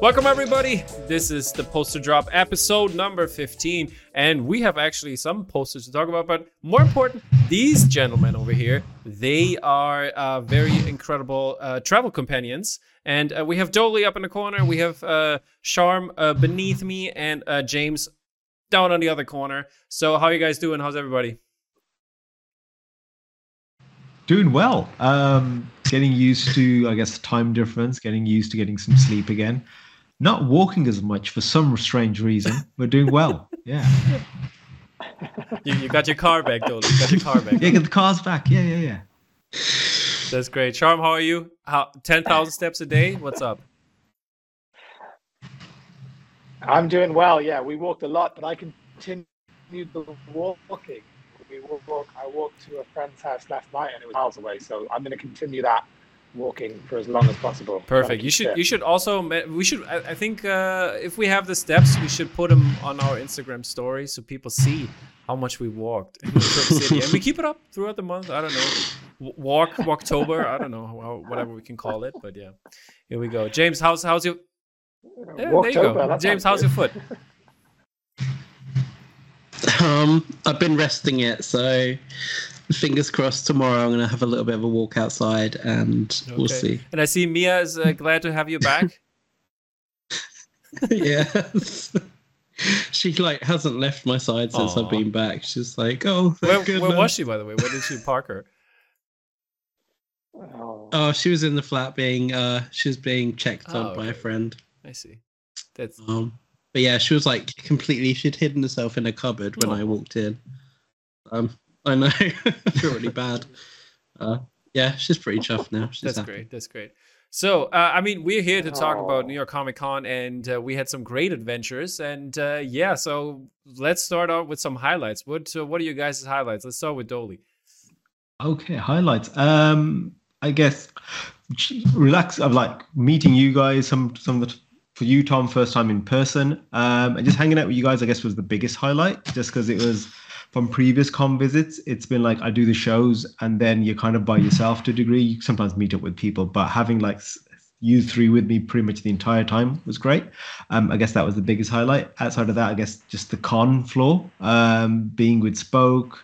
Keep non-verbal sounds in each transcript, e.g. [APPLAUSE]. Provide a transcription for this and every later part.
Welcome, everybody. This is the Poster Drop episode number 15, and we have actually some posters to talk about. But more important, these gentlemen over here, they are uh, very incredible uh, travel companions. And uh, we have Dolly up in the corner, we have uh, Sharm uh, beneath me, and uh, James down on the other corner. So, how are you guys doing? How's everybody? Doing well. Um, getting used to, I guess, time difference. Getting used to getting some sleep again. Not walking as much for some strange reason. We're doing well. Yeah. You, you got your car back, Dolly. You got your car back. Yeah, get the cars back. Yeah, yeah, yeah. That's great. Sharm, how are you? How ten thousand steps a day? What's up? I'm doing well. Yeah, we walked a lot, but I continued the walking. We walk. I walked to a friend's house last night, and it was miles away. So I'm going to continue that walking for as long as possible. Perfect. You should. You should also. We should. I, I think uh, if we have the steps, we should put them on our Instagram story so people see how much we walked in New York City, and we keep it up throughout the month. I don't know. Walk Walktober. I don't know how, whatever we can call it, but yeah. Here we go. James, how's how's your? Yeah, there you go. James, how's your foot? [LAUGHS] Um, I've been resting it, so fingers crossed. Tomorrow I'm gonna have a little bit of a walk outside, and we'll see. And I see Mia is uh, glad to have you back. [LAUGHS] [LAUGHS] yeah, she like hasn't left my side since Aw. I've been back. She's like, oh, Where, thank where goodness. was she, by the way? Where did she park her? Oh, Oh, she was in the flat being uh, she was being checked Oh, on by a friend. I see. That's Um, but yeah, she was like completely. She'd hidden herself in a cupboard when I walked in. Um, I know, I feel really bad. Uh, yeah, she's pretty chuffed now. She's That's happy. great. That's great. So, uh, I mean, we're here to talk about Oh. New York Comic Con, and uh, we had some great adventures. And uh, yeah, so let's start out with some highlights. What so what are you guys' highlights? Let's start with Dolly. Okay, highlights. Um, I guess relax. Of like meeting you guys. Some some of the for you, Tom, first time in person. Um, and just hanging out with you guys. I guess was the biggest highlight, just because it was from previous con visits. It's been like I do the shows, and then you're kind of by yourself to a degree. You sometimes meet up with people, but having like you three with me pretty much the entire time was great. Um, I guess that was the biggest highlight. Outside of that, I guess just the con floor, um, being with Spoke.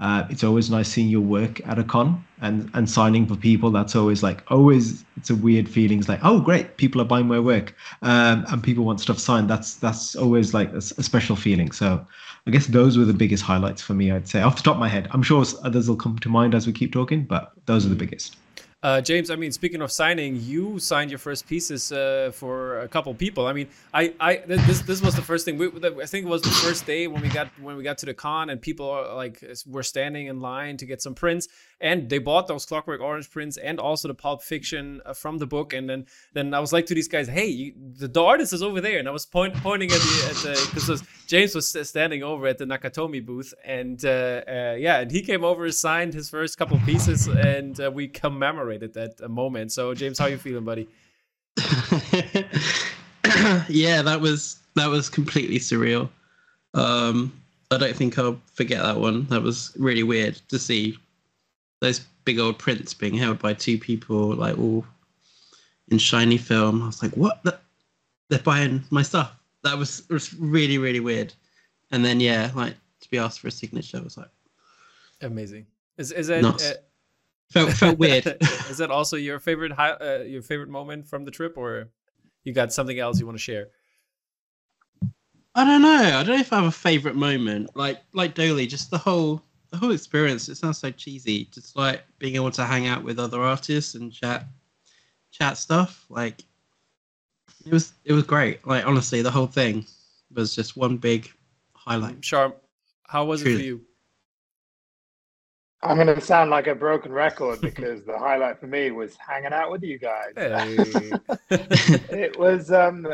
Uh, it's always nice seeing your work at a con and and signing for people. That's always like always. It's a weird feeling. It's like oh great, people are buying my work, um, and people want stuff signed. That's that's always like a special feeling. So I guess those were the biggest highlights for me. I'd say off the top of my head. I'm sure others will come to mind as we keep talking, but those are the biggest. Uh, James, I mean, speaking of signing, you signed your first pieces uh, for a couple people. I mean, I, I this this was the first thing. We, I think it was the first day when we got when we got to the con, and people are like were standing in line to get some prints, and they bought those Clockwork Orange prints and also the Pulp Fiction uh, from the book. And then then I was like to these guys, "Hey, you, the, the artist is over there," and I was point, pointing at the because James was standing over at the Nakatomi booth, and uh, uh, yeah, and he came over, signed his first couple pieces, and uh, we commemorated that uh, moment. So, James, how you feeling, buddy? [LAUGHS] yeah, that was that was completely surreal. Um, I don't think I'll forget that one. That was really weird to see those big old prints being held by two people, like all in shiny film. I was like, "What? The- They're buying my stuff." That was, was really really weird. And then yeah, like to be asked for a signature was like Amazing. Is is that Nuts. uh, felt felt weird. [LAUGHS] is that also your favorite hi- uh, your favorite moment from the trip, or you got something else you want to share? I don't know. I don't know if I have a favorite moment. Like like Dolly, just the whole the whole experience. It sounds so cheesy. Just like being able to hang out with other artists and chat chat stuff. Like it was it was great. Like honestly, the whole thing was just one big highlight. Sharm, how was it for you? I'm going to sound like a broken record because the highlight for me was hanging out with you guys. Hey. [LAUGHS] [LAUGHS] it was um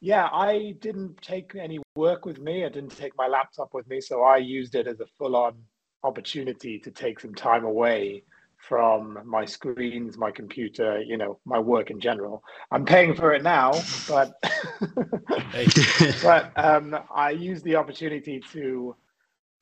yeah i didn't take any work with me i didn't take my laptop with me so i used it as a full-on opportunity to take some time away from my screens my computer you know my work in general i'm paying for it now but [LAUGHS] but um i used the opportunity to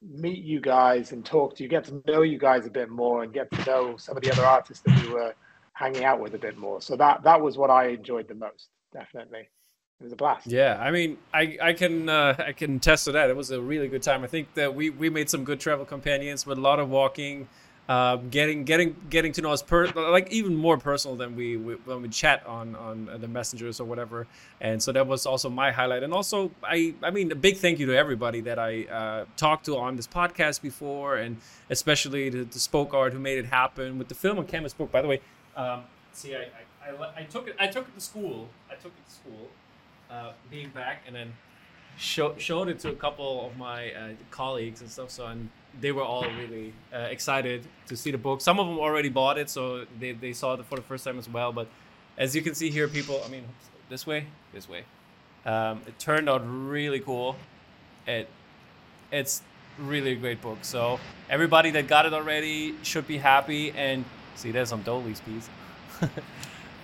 meet you guys and talk to you get to know you guys a bit more and get to know some of the other artists that we were hanging out with a bit more. So that that was what I enjoyed the most, definitely. It was a blast. Yeah, I mean, I I can uh, I can attest to that. It was a really good time. I think that we we made some good travel companions with a lot of walking, uh, getting getting getting to know us per like even more personal than we, we when we chat on on the messengers or whatever. And so that was also my highlight. And also, I I mean, a big thank you to everybody that I uh, talked to on this podcast before, and especially to, to Spoke Art who made it happen with the film and canvas book. By the way, um, see, I, I I, I took it I took it to school. I took it to school uh, being back and then show, showed it to a couple of my uh, colleagues and stuff. So and they were all really uh, excited to see the book. Some of them already bought it, so they, they saw it for the first time as well. But as you can see here, people, I mean, this way, this way. Um, it turned out really cool. It it's really a great book. So everybody that got it already should be happy. And see, there's some Dolly's piece. [LAUGHS]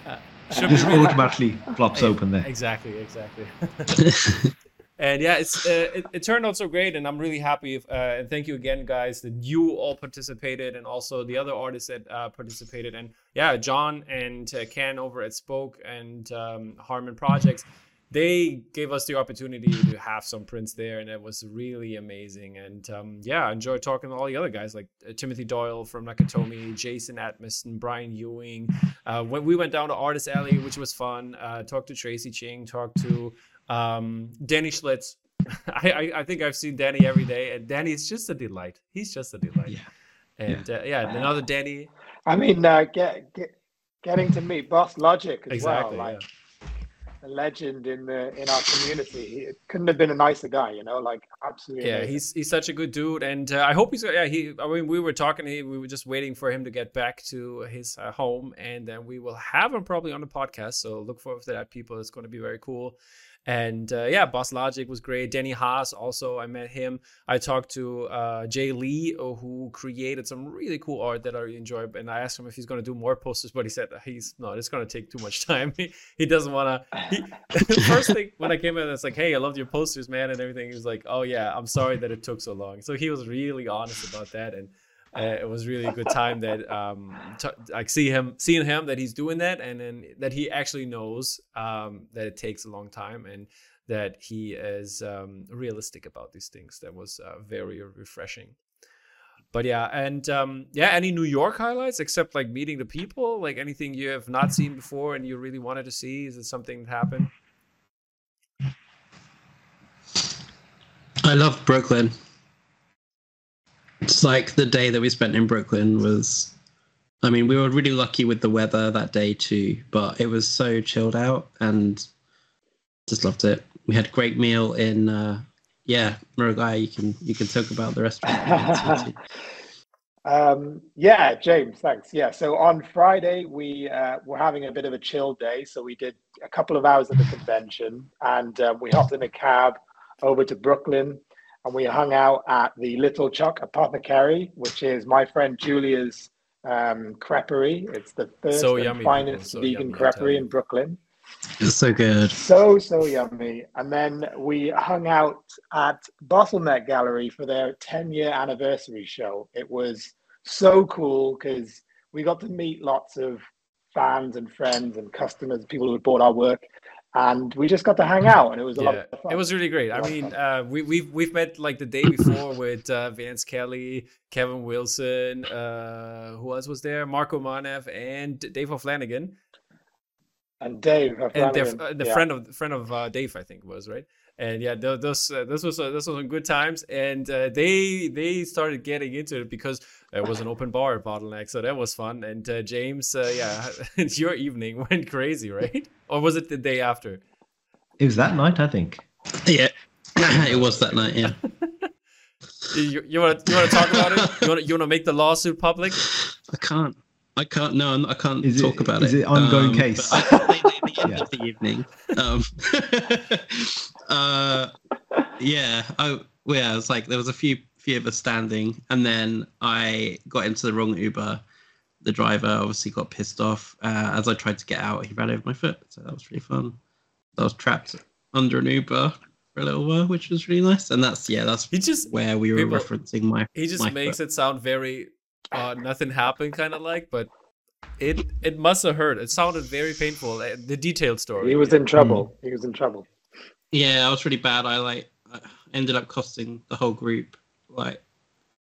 uh, should Just be really- automatically [LAUGHS] flops open there. Exactly, exactly. [LAUGHS] [LAUGHS] and yeah, it's uh, it, it turned out so great, and I'm really happy. If, uh, and thank you again, guys, that you all participated, and also the other artists that uh, participated. And yeah, John and uh, Ken over at Spoke and um, Harmon Projects, they gave us the opportunity to have some prints there, and it was really amazing. And um, yeah, I enjoyed talking to all the other guys like uh, Timothy Doyle from Nakatomi, Jason Edmiston, Brian Ewing. Uh, when we went down to Artist Alley, which was fun, uh, talked to Tracie Ching, talked to um, Danny Schlitz. [LAUGHS] I, I, I think I've seen Danny every day, and Danny is just a delight. He's just a delight. Yeah. And yeah, uh, yeah another Danny. I mean, uh, get, get getting to meet Boss Logic as Exactly. well, like yeah. A legend in the in our community. He couldn't have been a nicer guy, you know, like absolutely. Yeah, amazing. he's he's such a good dude, and uh, I hope he's yeah he. I mean, we were talking, he, we were just waiting for him to get back to his uh, home, and then we will have him probably on the podcast. So look forward to that, people. It's going to be very cool. And uh, yeah, Boss Logic was great. Denny Haas also, I met him. I talked to uh, Jay Lee, uh, who created some really cool art that I enjoy. And I asked him if he's going to do more posters, but he said he's no, it's going to take too much [LAUGHS] time. he, he doesn't want [LAUGHS] to. First thing when I came in, it's like, hey, I loved your posters, man, and everything. He was like, oh yeah, I'm sorry that it took so long. So he was really honest about that, and it was really a good time that um t- like see him seeing him that he's doing that, and then that he actually knows um that it takes a long time, and that he is um, realistic about these things. That was uh, very refreshing. But yeah, and um, yeah, any New York highlights except like meeting the people, like anything you have not seen before and you really wanted to see? Is it something that happened? I love Brooklyn. It's like the day that we spent in Brooklyn was. I mean, we were really lucky with the weather that day too, but it was so chilled out and just loved it. We had a great meal in, uh, yeah, Murugiah. You can you can talk about the restaurant. [LAUGHS] Um, yeah, James, thanks. Yeah, so on Friday we uh, were having a bit of a chill day, so we did a couple of hours at the convention, and uh, we hopped in a cab over to Brooklyn, and we hung out at the Little Choc Apothecary, which is my friend Julia's um, creperie. It's the first So and yummy, finest so vegan yummy, creperie in Brooklyn. It's so good. So, so yummy. And then we hung out at Bottleneck Gallery for their 10 year anniversary show. It was so cool because we got to meet lots of fans and friends and customers, people who had bought our work. And we just got to hang out, and it was a lot of fun. it was really great. I mean, uh, we we've we've met like the day before with uh, Vance Kelly, Kevin Wilson, uh, who else was there? Marko Manev and Dave O'Flanagan, and Dave, our and the, uh, the yeah. friend of friend of uh, Dave, I think was right. And yeah, th- those uh, this was uh, this was some good times, and uh, they they started getting into it because it was an open bar at Bottleneck, so that was fun. And uh, James, uh, yeah, [LAUGHS] it's your evening [LAUGHS] went crazy, right? Or was it the day after? It was that night, I think. Yeah, [CLEARS THROAT] it was that night. Yeah. You, you want to you want to talk about it? You want to you want to make the lawsuit public? I can't. I can't. No, I'm- I can't Is it- talk about is it. it ongoing Um, case? I the, the [LAUGHS] end Yeah. of the evening. Um, uh, yeah. I well, yeah. It was like there was a few few of us standing, and then I got into the wrong Uber. The driver obviously got pissed off. Uh, as I tried to get out, he ran over my foot. So that was really fun. I was trapped under an Uber for a little while, which was really nice. And that's yeah, that's He just where we were people- referencing my. he just my makes foot. it sound very uh, nothing happened kind of like, but It it must have hurt. It sounded very painful. uh, The detailed story. He was in trouble. He was in trouble. Yeah, I was really bad. I like I ended up costing the whole group like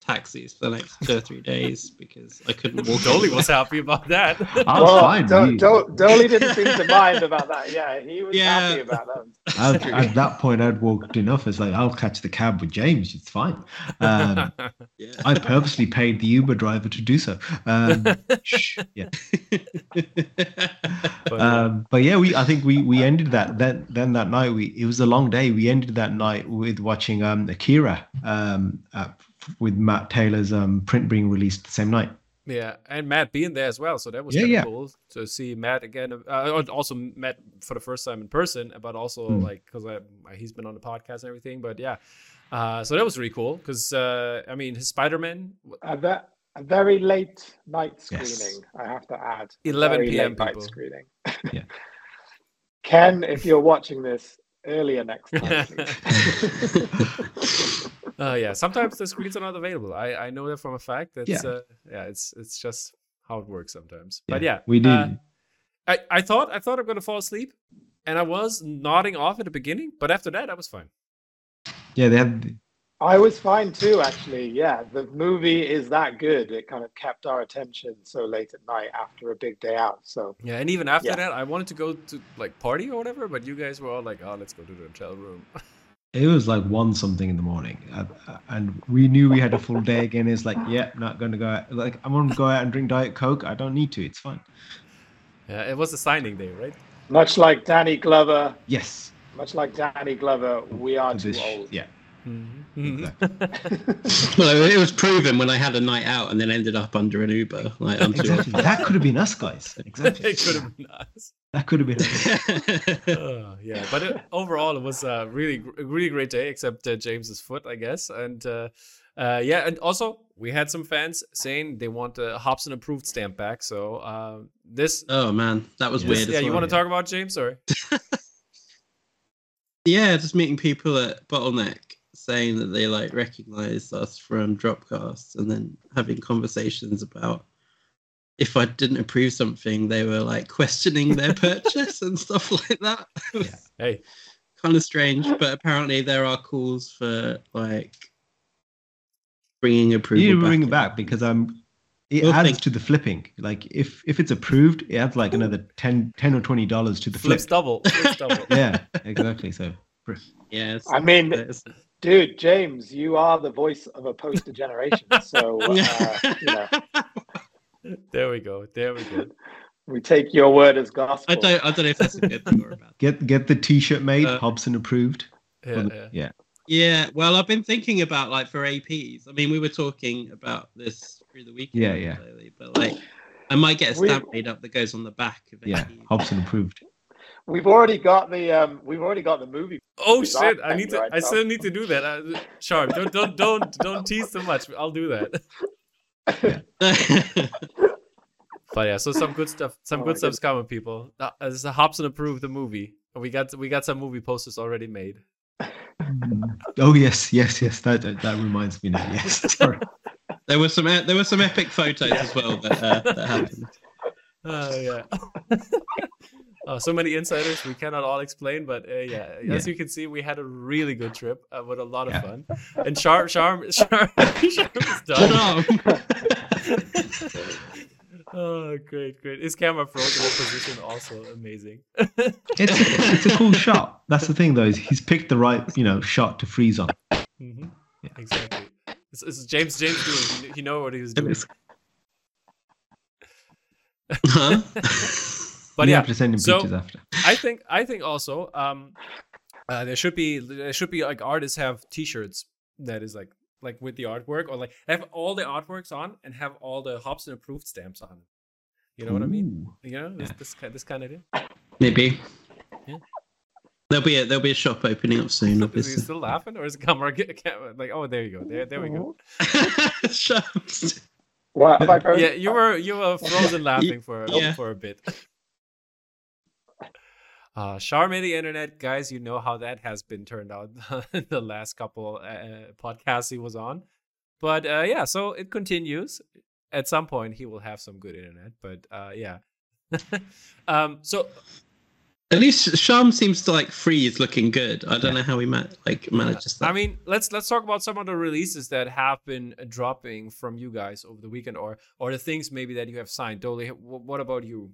taxis for the next two or three days because I couldn't walk. Dolly was happy about that. I was Well, fine. Do- Do- Dolly didn't seem to [LAUGHS] mind about that. Yeah, he was Yeah. happy about that. I- at that point, I'd walked enough. It's like I'll catch the cab with James. It's fine. Um, [LAUGHS] Yeah. I purposely paid the Uber driver to do so. Um, [LAUGHS] shh, yeah. But, Um, but yeah, we I think we we ended that then then that night we it was a long day. We ended that night with watching um Akira um uh, with Matt Taylor's um print being released the same night. yeah, and Matt being there as well, so that was Yeah, yeah. cool to see Matt again. Uh, also Matt for the first time in person, but also Hmm. like because he's been on the podcast and everything. But yeah, uh, so that was really cool because uh, I mean his Spider Man A, ve- a very late night Yes. screening, I have to add. 11 Very p.m. late night screening. Yeah. [LAUGHS] Ken, if you're watching this earlier next time, please. [LAUGHS] [LAUGHS] Uh, yeah, sometimes the screens are not available. I, I know that from a fact. That's Yeah. uh, yeah, it's it's just how it works sometimes. But yeah, we did. uh, I, I thought I thought I'm gonna fall asleep, and I was nodding off at the beginning, but after that I was fine. yeah, they had I was fine too, actually. Yeah, the movie is that good. It kind of kept our attention so late at night after a big day out. So Yeah, and even after Yeah. that, I wanted to go to like party or whatever, but you guys were all like, "Oh, let's go to the hotel room." [LAUGHS] it was like one something in the morning, uh, uh, and we knew we had a full day again. It's like, yeah, not going to go out. Like, I'm going to go out and drink Diet Coke. I don't need to. It's fine. yeah, it was a signing day, right? much like Danny Glover, Yes. much like Danny Glover, we are too this- old. Yeah. Mm-hmm. [LAUGHS] well, it was proven when I had a night out and then ended up under an Uber. Like I'm Exactly. That could have been us, guys. [LAUGHS] Exactly. it could have been us. That could have been. Uh, [LAUGHS] [LAUGHS] yeah, but it, overall, it was a really, really great day, except uh, James's foot, I guess. And uh, uh, yeah, and also we had some fans saying they want a Hobson approved stamp back. So uh, this, oh man, that was this weird. yeah, as you want to talk about James? or? [LAUGHS] Yeah, just meeting people at Bottleneck saying that they like recognize us from Dropcast and then having conversations about if I didn't approve something, they were like questioning their [LAUGHS] purchase and stuff like that. It was Hey, kind of strange, but apparently there are calls for like bringing approval. You need to bring it back because I'm. it Well, adds thank- to the flipping. Like if if it's approved, it adds like another 10, 10 or twenty dollars to the flip. flips double. Flips [LAUGHS] double. Yeah, exactly. So Yes. I mean, There's- dude, James, you are the voice of a poster generation. So, [LAUGHS] uh, you know, There we go. There we go. [LAUGHS] we take your word as gospel. I don't. I don't know if that's a good thing or a bad. get get the T-shirt made. Uh, Hobson approved. Yeah, For the- yeah. yeah. Yeah, well, I've been thinking about like for APs. I mean, we were talking about this through the weekend. Yeah, yeah. Lately, but like, I might get a We- stamp made up that goes on the back of Yeah, AP. Hobson approved. We've already got the um, we've already got the movie. Oh shit! I need to. right, I Tom? still need to do that. Uh, Sharm, don't don't don't don't tease so much. I'll do that. [LAUGHS] [LAUGHS] But yeah, so some good stuff. Some Oh good my stuff's coming, people. Uh, This is a Hobson approved the movie. We got we got some movie posters already made. [LAUGHS] Oh yes, yes, yes. That that, that reminds me now. Yes, [LAUGHS] sorry. there were some. There were some epic photos as well that uh, that happened. Oh yeah. Uh, so many insiders we cannot all explain, but uh, yeah, as Yeah. you can see, we had a really good trip uh, with a lot of Yeah. fun. And Sharm, Sharm, [LAUGHS] Sharm, Sharm is done. [LAUGHS] oh, great, great. His camera froze in a position, also amazing. [LAUGHS] It's it's a cool shot. That's the thing, though. Is he's picked the right you know shot to freeze on. Mm-hmm. Yeah. Exactly. This, this is James. James doing. He, he know what he was doing. huh? But you yeah, have to send him so- pictures after. I think I think also um uh, there should be there should be like artists have T-shirts that is like like with the artwork or like have all the artworks on and have all the Hobson approved stamps on. You know what I mean? You know this Yeah. this kind this kind of thing. Maybe. Yeah. There'll be a there'll be a shop opening up soon. Is he still laughing or is the camera get, camera like oh there you go there there we go. [LAUGHS] Shops. What have I frozen? Yeah, you were you were frozen [LAUGHS] laughing for Yeah. for a bit. Uh, the internet, guys. You know how that has been turned out [LAUGHS] the last couple uh, podcasts he was on, but uh, yeah. So it continues. at some point he will have some good internet. But uh, yeah. [LAUGHS] um, so At least Sharm seems to like freeze looking good. I don't know how he ma- like manages that. I mean, let's let's talk about some of the releases that have been dropping from you guys over the weekend, or or the things maybe that you have signed. Dolly, what about you?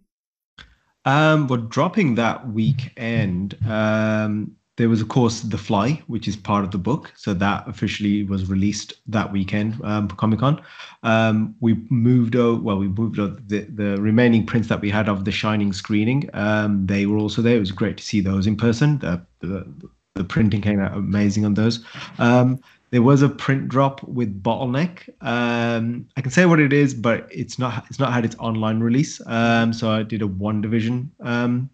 Um, but dropping that weekend, um, there was of course The Fly, which is part of the book. So that officially was released that weekend um, for Comic Con. Um, we moved over, well, we moved over the, the remaining prints that we had of the Shining screening. Um, they were also there. It was great to see those in person. The, the, the printing came out amazing on those. Um, there was a print drop with bottleneck. Um, i can say what it is but it's not it's not had its online release. Um, so i did a WandaVision um,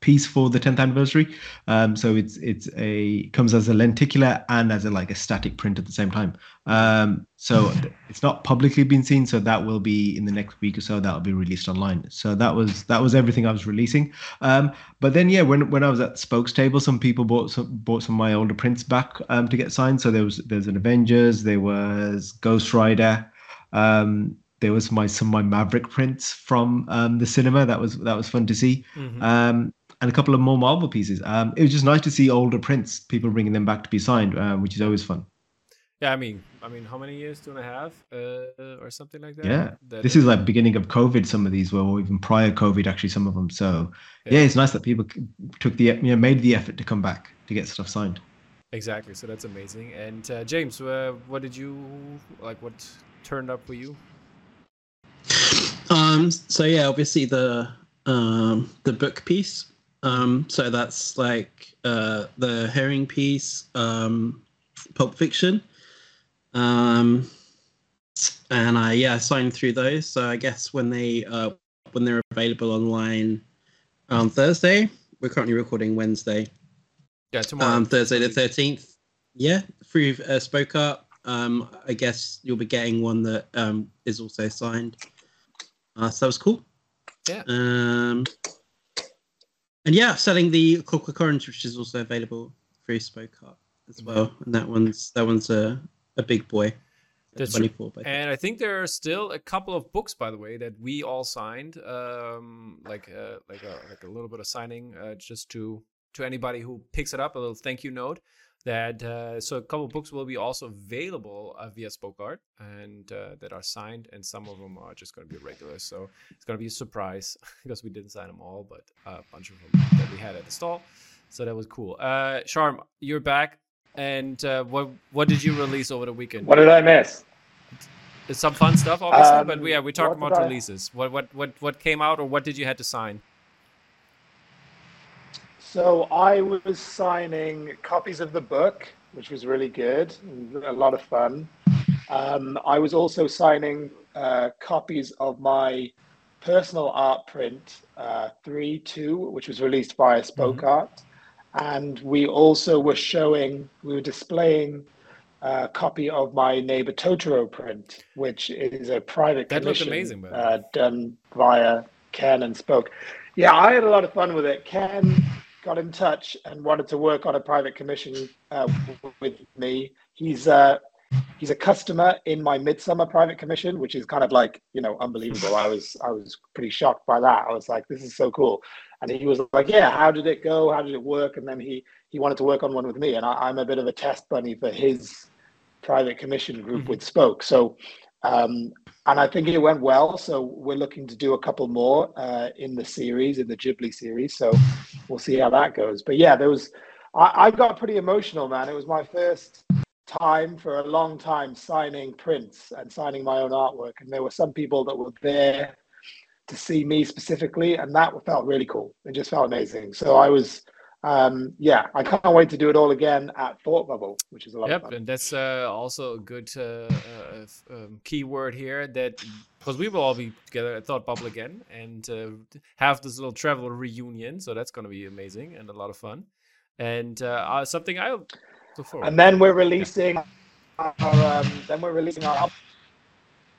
piece for the 10th anniversary. Um, so it's it's a comes as a lenticular and as a like a static print at the same time. Um, so [LAUGHS] it's not publicly been seen so that will be in the next week or so that'll be released online. So that was that was everything i was releasing. Um, but then yeah when when i was at spokes table some people bought some bought some of my older prints back um, to get signed. So there was there's an avengers there was ghost rider um, there was my some of my maverick prints from um, the cinema. That was that was fun to see. Mhm. um, and a couple of more marvel pieces um, it was just nice to see older prints people bringing them back to be signed um, which is always fun Yeah, I mean, I mean, how many years? Two and a half, uh, or something like that. Yeah, That- this is like beginning of covid some of these were or even prior covid actually some of them so yeah, Yeah. it's nice that people took the you know made the effort to come back to get stuff signed exactly. So that's amazing. And uh, James, uh, what did you like? What turned up for you? Um. So yeah, obviously the um the book piece. Um. So that's like uh the herring piece. Um. Pulp Fiction. Um. And I yeah signed through those. So I guess when they uh when they're available online on Thursday. We're currently recording Wednesday. Yeah, tomorrow. Um, Thursday the thirteenth. Yeah, through uh, Spoke Art. Um, I guess you'll be getting one that um is also signed. Uh, so that was cool. Yeah. Um, and yeah, selling the Clockwork Orange, which is also available through Spoke Art as well, and that one's that one's a a big boy. That's Twenty four. by And I think there are still a couple of books, by the way, that we all signed. Um, like uh, like a like a little bit of signing, uh, just to to anybody who picks it up, a little thank you note. That uh, so a couple of books will be also available uh, via Spoke Art and uh, that are signed, and some of them are just going to be regular. So it's going to be a surprise [LAUGHS] because we didn't sign them all, but a bunch of them that we had at the stall. So that was cool. Uh, Sharm, you're back, and uh, what what did you release over the weekend? What did I miss? It's some fun stuff, obviously, but Um, yeah, we talked about I- releases. What what what what came out, or what did you had to sign? So I was signing copies of the book, which was really good, a lot of fun. Um, I was also signing uh, copies of my personal art print, uh, 3 2, which was released by Spoke Art. And we also were showing, we were displaying a copy of my neighbor Totoro print, which is a private That looked commission amazing, uh, done via Ken and Spoke. Yeah, I had a lot of fun with it. Ken got in touch and wanted to work on a private commission uh, with me. He's uh, he's a customer in my midsummer private commission, which is kind of like you know unbelievable. I was I was pretty shocked by that. I was like, this is so cool. And he was like, yeah, how did it go? How did it work? And then he he wanted to work on one with me, and I, I'm a bit of a test bunny for his private commission group Mhm. with Spoke. So. Um, and I think it went well. So we're looking to do a couple more uh, in the series, in the Ghibli series. So we'll see how that goes. But yeah, there was. I, I got pretty emotional, man. It was my first time for a long time signing prints and signing my own artwork, and there were some people that were there to see me specifically, and that felt really cool. It just felt amazing. So I was. Um, yeah, I can't wait to do it all again at Thought Bubble, which is a lot of Yep, fun. and that's uh, also a good uh, uh, um, keyword here. That because we will all be together at Thought Bubble again and uh, have this little travel reunion. So that's going to be amazing and a lot of fun. And uh, uh, something I look forward. And then we're releasing our um, then we're releasing our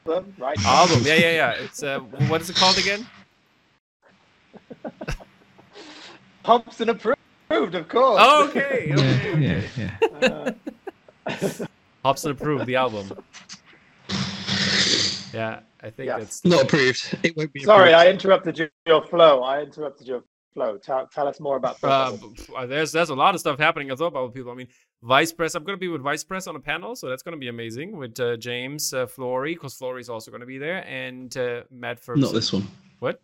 album, right? album. Yeah, yeah, yeah. It's uh, what is it called again? [LAUGHS] Thompson approved, of course. Oh, okay, yeah okay, yeah okay. yeah Uh, Hobson approved the album. Yeah, I think Yes. that's Not approved. It won't be. Sorry, approved. I interrupted your, your flow. I interrupted your flow. Tell, tell us more about Uh, Thought b- f- there's there's a lot of stuff happening as well about people. I mean, Vice Press. I'm gonna be with Vice Press on a panel, so that's gonna be amazing with uh, James uh, Florey, because Florey's also gonna be there, and uh, Matt Ferguson. Not this one. What?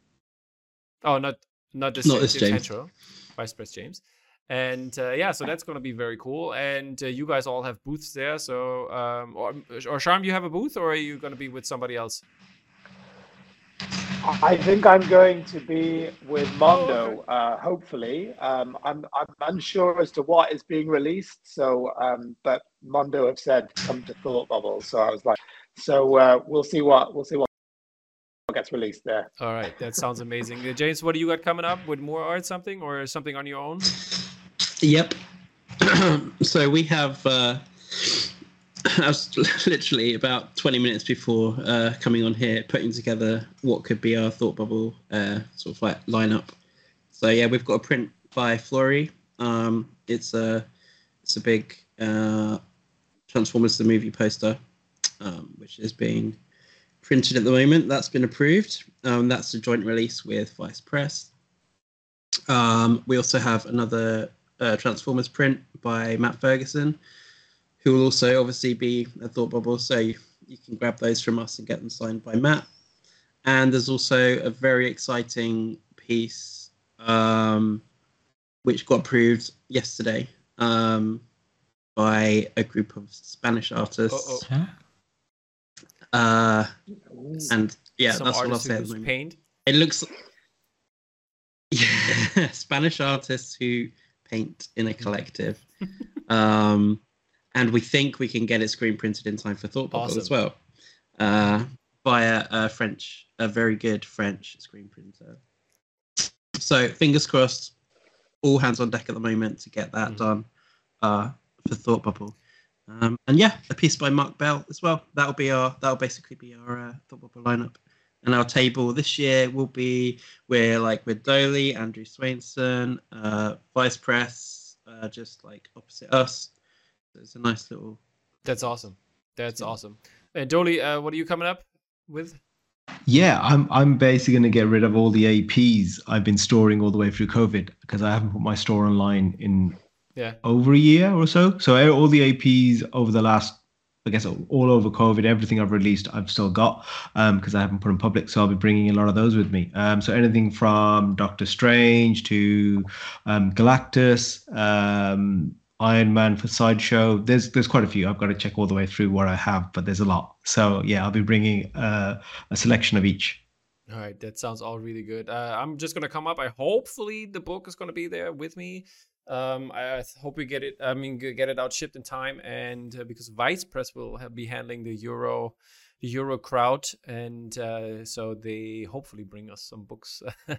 Oh, not not this. Not James, this James James. Vice Press James. And uh, yeah, so that's gonna be very cool. And uh, you guys all have booths there. So, um, or or Sharm, you have a booth, or are you gonna be with somebody else? I think I'm going to be with Mondo, Oh, uh, hopefully. Um, I'm, I'm unsure as to what is being released. So, um, but Mondo have said come to Thought Bubble. So I was like, so uh, we'll see what we'll see what gets released there. All right, that sounds amazing. Uh, James, what do you got coming up with more art, something, or something on your own? Yep. [CLEARS THROAT] so we have. Uh, [LAUGHS] I was [LAUGHS] literally about 20 minutes before uh, coming on here, putting together what could be our thought bubble uh, sort of like lineup. So yeah, we've got a print by Florey. Um, it's a it's a big uh, Transformers the movie poster, um, which is being printed at the moment. That's been approved. Um, that's a joint release with Vice Press. Um, we also have another uh, Transformers print by Matt Ferguson, who will also obviously be a thought bubble. So you, you can grab those from us and get them signed by Matt. And there's also a very exciting piece um, which got approved yesterday um, by a group of Spanish artists. Uh-oh. Uh, and yeah, Some that's what I'll say at the moment. It looks [LAUGHS] yeah, Spanish artists who paint in a collective. [LAUGHS] um, and we think we can get it screen printed in time for Thought Bubble as well. Uh, via a French, a very good French screen printer. So fingers crossed, all hands on deck at the moment to get that Mhm. done uh, for Thought Bubble. Um, and yeah, a piece by Mark Bell as well. That'll be our that'll basically be our uh, Thought Bubble lineup. And our table this year will be we're like with Doaly, Andrew Swainson, uh, Vice Press, uh, just like opposite us. So it's a nice little. That's awesome. That's Yeah. awesome. And Dolly, uh, what are you coming up with? Yeah, I'm I'm basically going to get rid of all the APs I've been storing all the way through COVID because I haven't put my store online in Yeah. over a year or so. So uh, all the APs over the last, I guess, all over COVID, everything I've released, I've still got because I haven't put in public. So I'll be bringing a lot of those with me. Um, so anything from Doctor Strange to um, Galactus, um, Iron Man for sideshow. There's there's quite a few. I've got to check all the way through what I have, but there's a lot. So yeah, I'll be bringing uh, a selection of each. All right, that sounds all really good. Uh, I'm just gonna come up. I hopefully the book is gonna be there with me. Um, I, hope we get it. I mean, get it out shipped in time, and uh, because Vice Press will have, be handling the Euro, the Euro crowd, and uh, so they hopefully bring us some books. [LAUGHS]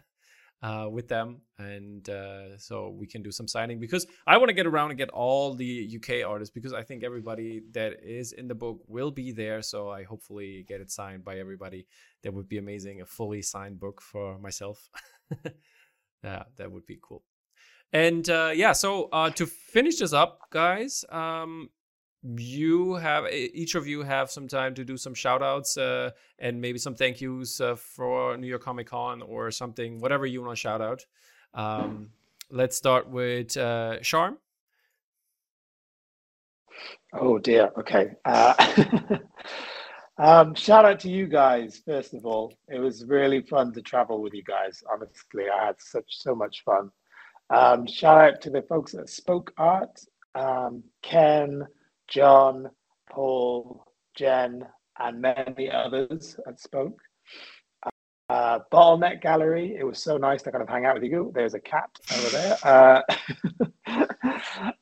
Uh, with them, and uh, so we can do some signing because I want to get around and get all the UK artists because I think everybody that is in the book will be there. So I hopefully get it signed by everybody that would be amazing a fully signed book for myself [LAUGHS] yeah that would be cool and uh yeah so uh to finish this up guys um you have each of you have some time to do some shout outs uh and maybe some thank yous uh, for new york comic con or something whatever you want to shout out um let's start with uh sharm Oh dear. Okay. Uh, [LAUGHS] um, shout out to you guys first of all. It was really fun to travel with you guys. Honestly, I had such so much fun. Um, shout out to the folks at Spoke Art, um, Ken, John, Paul, Jen, and many others at Spoke. Uh, Bottleneck Gallery. It was so nice to kind of hang out with you. There's a cat over there. Uh, [LAUGHS]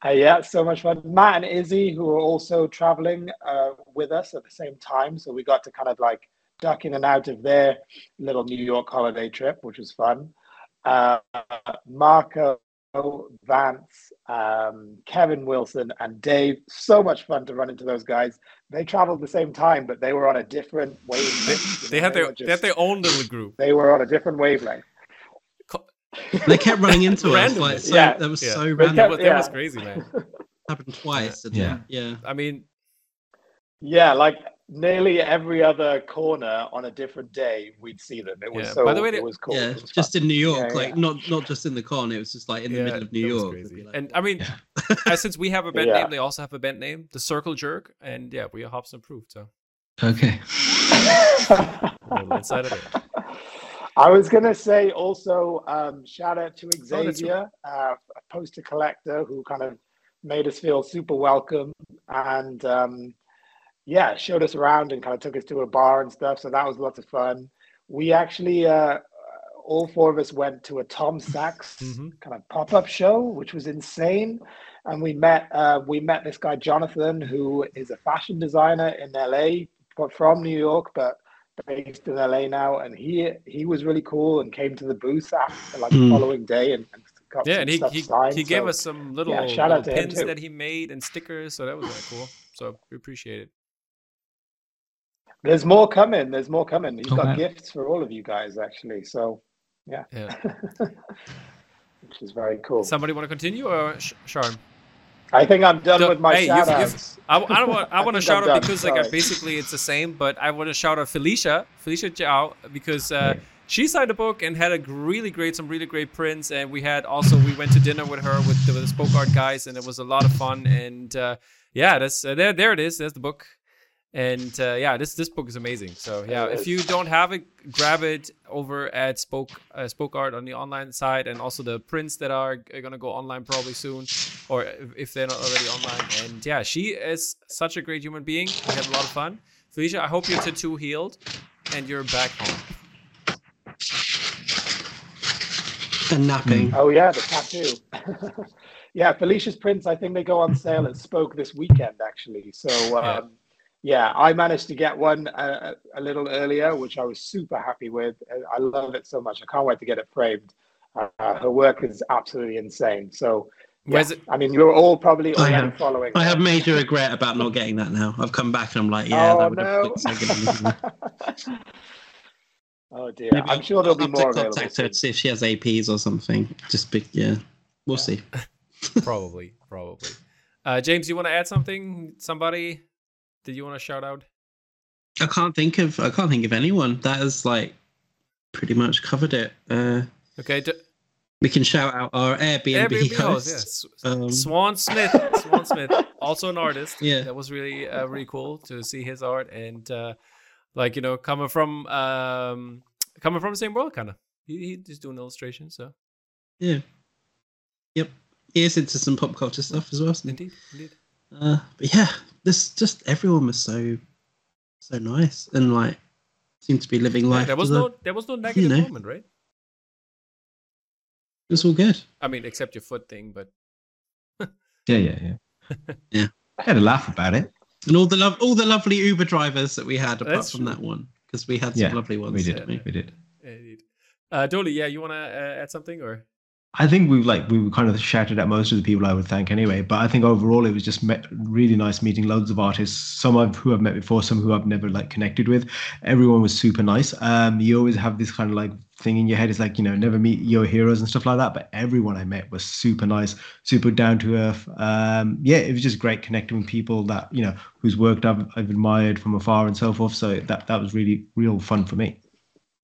uh, yeah, so much fun. Matt and Izzy, who were also traveling uh, with us at the same time. So we got to kind of like duck in and out of their little New York holiday trip, which was fun. Uh, Marko, Vance, um, Kevin Wilson, and Dave. So much fun to run into those guys. They traveled the same time, but they were on a different they, wavelength. you they know, had their were they had their own little group they were on a different wavelength. They kept running into us. Like so, Yeah. that was Yeah. so They random. that kept- was, that yeah. was crazy man happened twice. and Yeah. yeah. i mean Yeah, like nearly every other corner on a different day we'd see them. It was Yeah, so. by the way, it was cool. Yeah, It was just fun. in New York, Yeah, like yeah. not not just in the corner. It was just like in the middle of New York. crazy. It'd be like- And I mean, since we have a band Yeah. name, they also have a band name, the Circle Jerk, and yeah, we are Hops approved. So Okay. inside of it. [LAUGHS] I was gonna say also um, shout out to Oh, right. Xavier, uh, a poster collector who kind of made us feel super welcome and um, yeah, showed us around and kind of took us to a bar and stuff. So that was lots of fun. We actually uh, all four of us went to a Tom Sachs Mhm. kind of pop up show, which was insane. And we met uh, we met this guy Jonathan, who is a fashion designer in LA, but from New York, but based in LA now. And he he was really cool and came to the booth after like the Hmm. following day and, and got Yeah, some and he stuff he, signed. he gave So us some little, yeah, shout little out to pins too. that he made and stickers, so that was really cool. So we appreciate it. There's more coming. There's more coming. He's Oh, got wow. gifts for all of you guys actually. So Yeah. yeah. [LAUGHS] which is very cool. Somebody want to continue or Sh- Sharm? I think I'm done So, with my hey, you've- shout you've- I, I don't want. I [LAUGHS] want to think shout I'm out done, because like basically it's the same, but I want to shout out Felicia, Felicia Chiao, because uh, Right. she signed a book and had a really great, some really great prints, and we had also we went to dinner with her with the, with the Spoke Art guys, and it was a lot of fun. And uh, yeah, that's uh, there. There it is. There's the book. And uh, yeah, this this book is amazing. So yeah, if you don't have it, grab it over at Spoke uh, Spoke Art on the online side, and also the prints that are, are gonna go online probably soon, or if, if they're not already online. And yeah, she is such a great human being. We had a lot of fun. Felicia, I hope your tattoo healed, and you're back home. and napping. Oh yeah, the tattoo. [LAUGHS] yeah, Felicia's prints. I think they go on sale at Spoke this weekend, actually. So um, yeah. I managed to get one uh, a little earlier, which I was super happy with. I love it so much. I can't wait to get it framed. Uh, her work is absolutely insane. So yeah, it? I mean, you're all probably I have- following. I her. have major regret about not getting that now. I've come back and I'm like, yeah, oh that would no! have looked so good. [LAUGHS] oh dear. Maybe I'm sure there'll be I'll have more to available. contact her to see if she has APs or something. Just be, yeah, we'll see. [LAUGHS] probably, probably. Uh, James, you want to add something? Somebody? Did you want to shout out? I can't think of I can't think of anyone that has like pretty much covered it. Uh, Okay, d- we can shout out our Airbnb, Airbnb host, host. yeah. Um, Swan Smith, Swan Smith, [LAUGHS] also an artist. Yeah. that was really uh, really cool to see his art and uh, like you know coming from um, coming from the same world, kind of. He, he's doing illustrations, so Yeah. Yep. He is into some pop culture stuff as well. indeed, indeed. Uh, but yeah, this just everyone was so so nice and like seemed to be living Yeah, life. there was no there was no negative you know. moment, right? It was all good. I mean, except your foot thing, but [LAUGHS] Yeah, yeah, yeah. [LAUGHS] Yeah. I had a laugh about it. And all the love, all the lovely Uber drivers that we had, apart That's from true. that one, because we had some Yeah, lovely ones. We did. didn't we? We did. indeed. Uh, Dolly, yeah, you want to uh, add something or? I think we like we kind of shouted at most of the people I would thank anyway. But I think overall it was just met, really nice meeting loads of artists. Some I've who I've met before, some who I've never like connected with. Everyone was super nice. Um, you always have this kind of like thing in your head. It's like you know never meet your heroes and stuff like that. But everyone I met was super nice, super down to earth. Um, yeah, it was just great connecting with people that you know whose work I've, I've admired from afar and so forth. So that that was really real fun for me.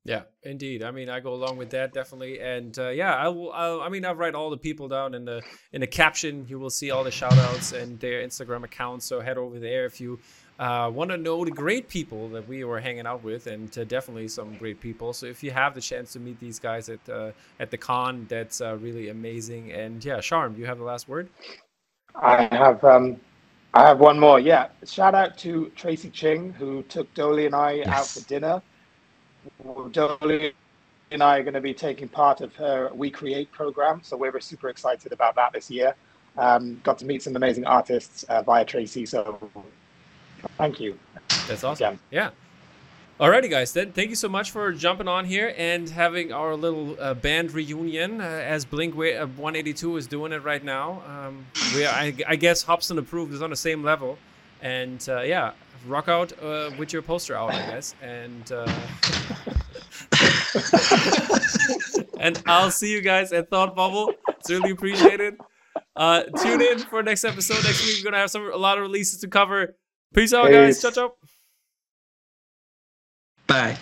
Yeah, indeed. I mean, I go along with that definitely, and uh, yeah, I will. I'll, I mean, I'll write all the people down in the in the caption. You will see all the shout outs and their Instagram accounts. So head over there if you uh, want to know the great people that we were hanging out with, and uh, definitely some great people. So if you have the chance to meet these guys at uh, at the con, that's uh, really amazing. And yeah, Sharm, you have the last word. I have um, I have one more. Yeah, shout out to Tracie Ching who took Dolly and I out for dinner. Dolly and I are going to be taking part of her We Create program, so we're super excited about that this year. Um, got to meet some amazing artists uh, via Tracie, so thank you. That's awesome. Yeah. Yeah. Alrighty, guys. Then thank you so much for jumping on here and having our little uh, band reunion uh, as Blink uh, 182 is doing it right now. Um, we, are, I, I guess, Hobson approved is on the same level, and uh, yeah, rock out uh, with your poster out, I guess, and. Uh, [LAUGHS] and I'll see you guys at Thought Bubble. It's really appreciated. Uh, tune in for next episode. Next week we're gonna have some a lot of releases to cover. Peace out, guys. Ciao, ciao. Bye.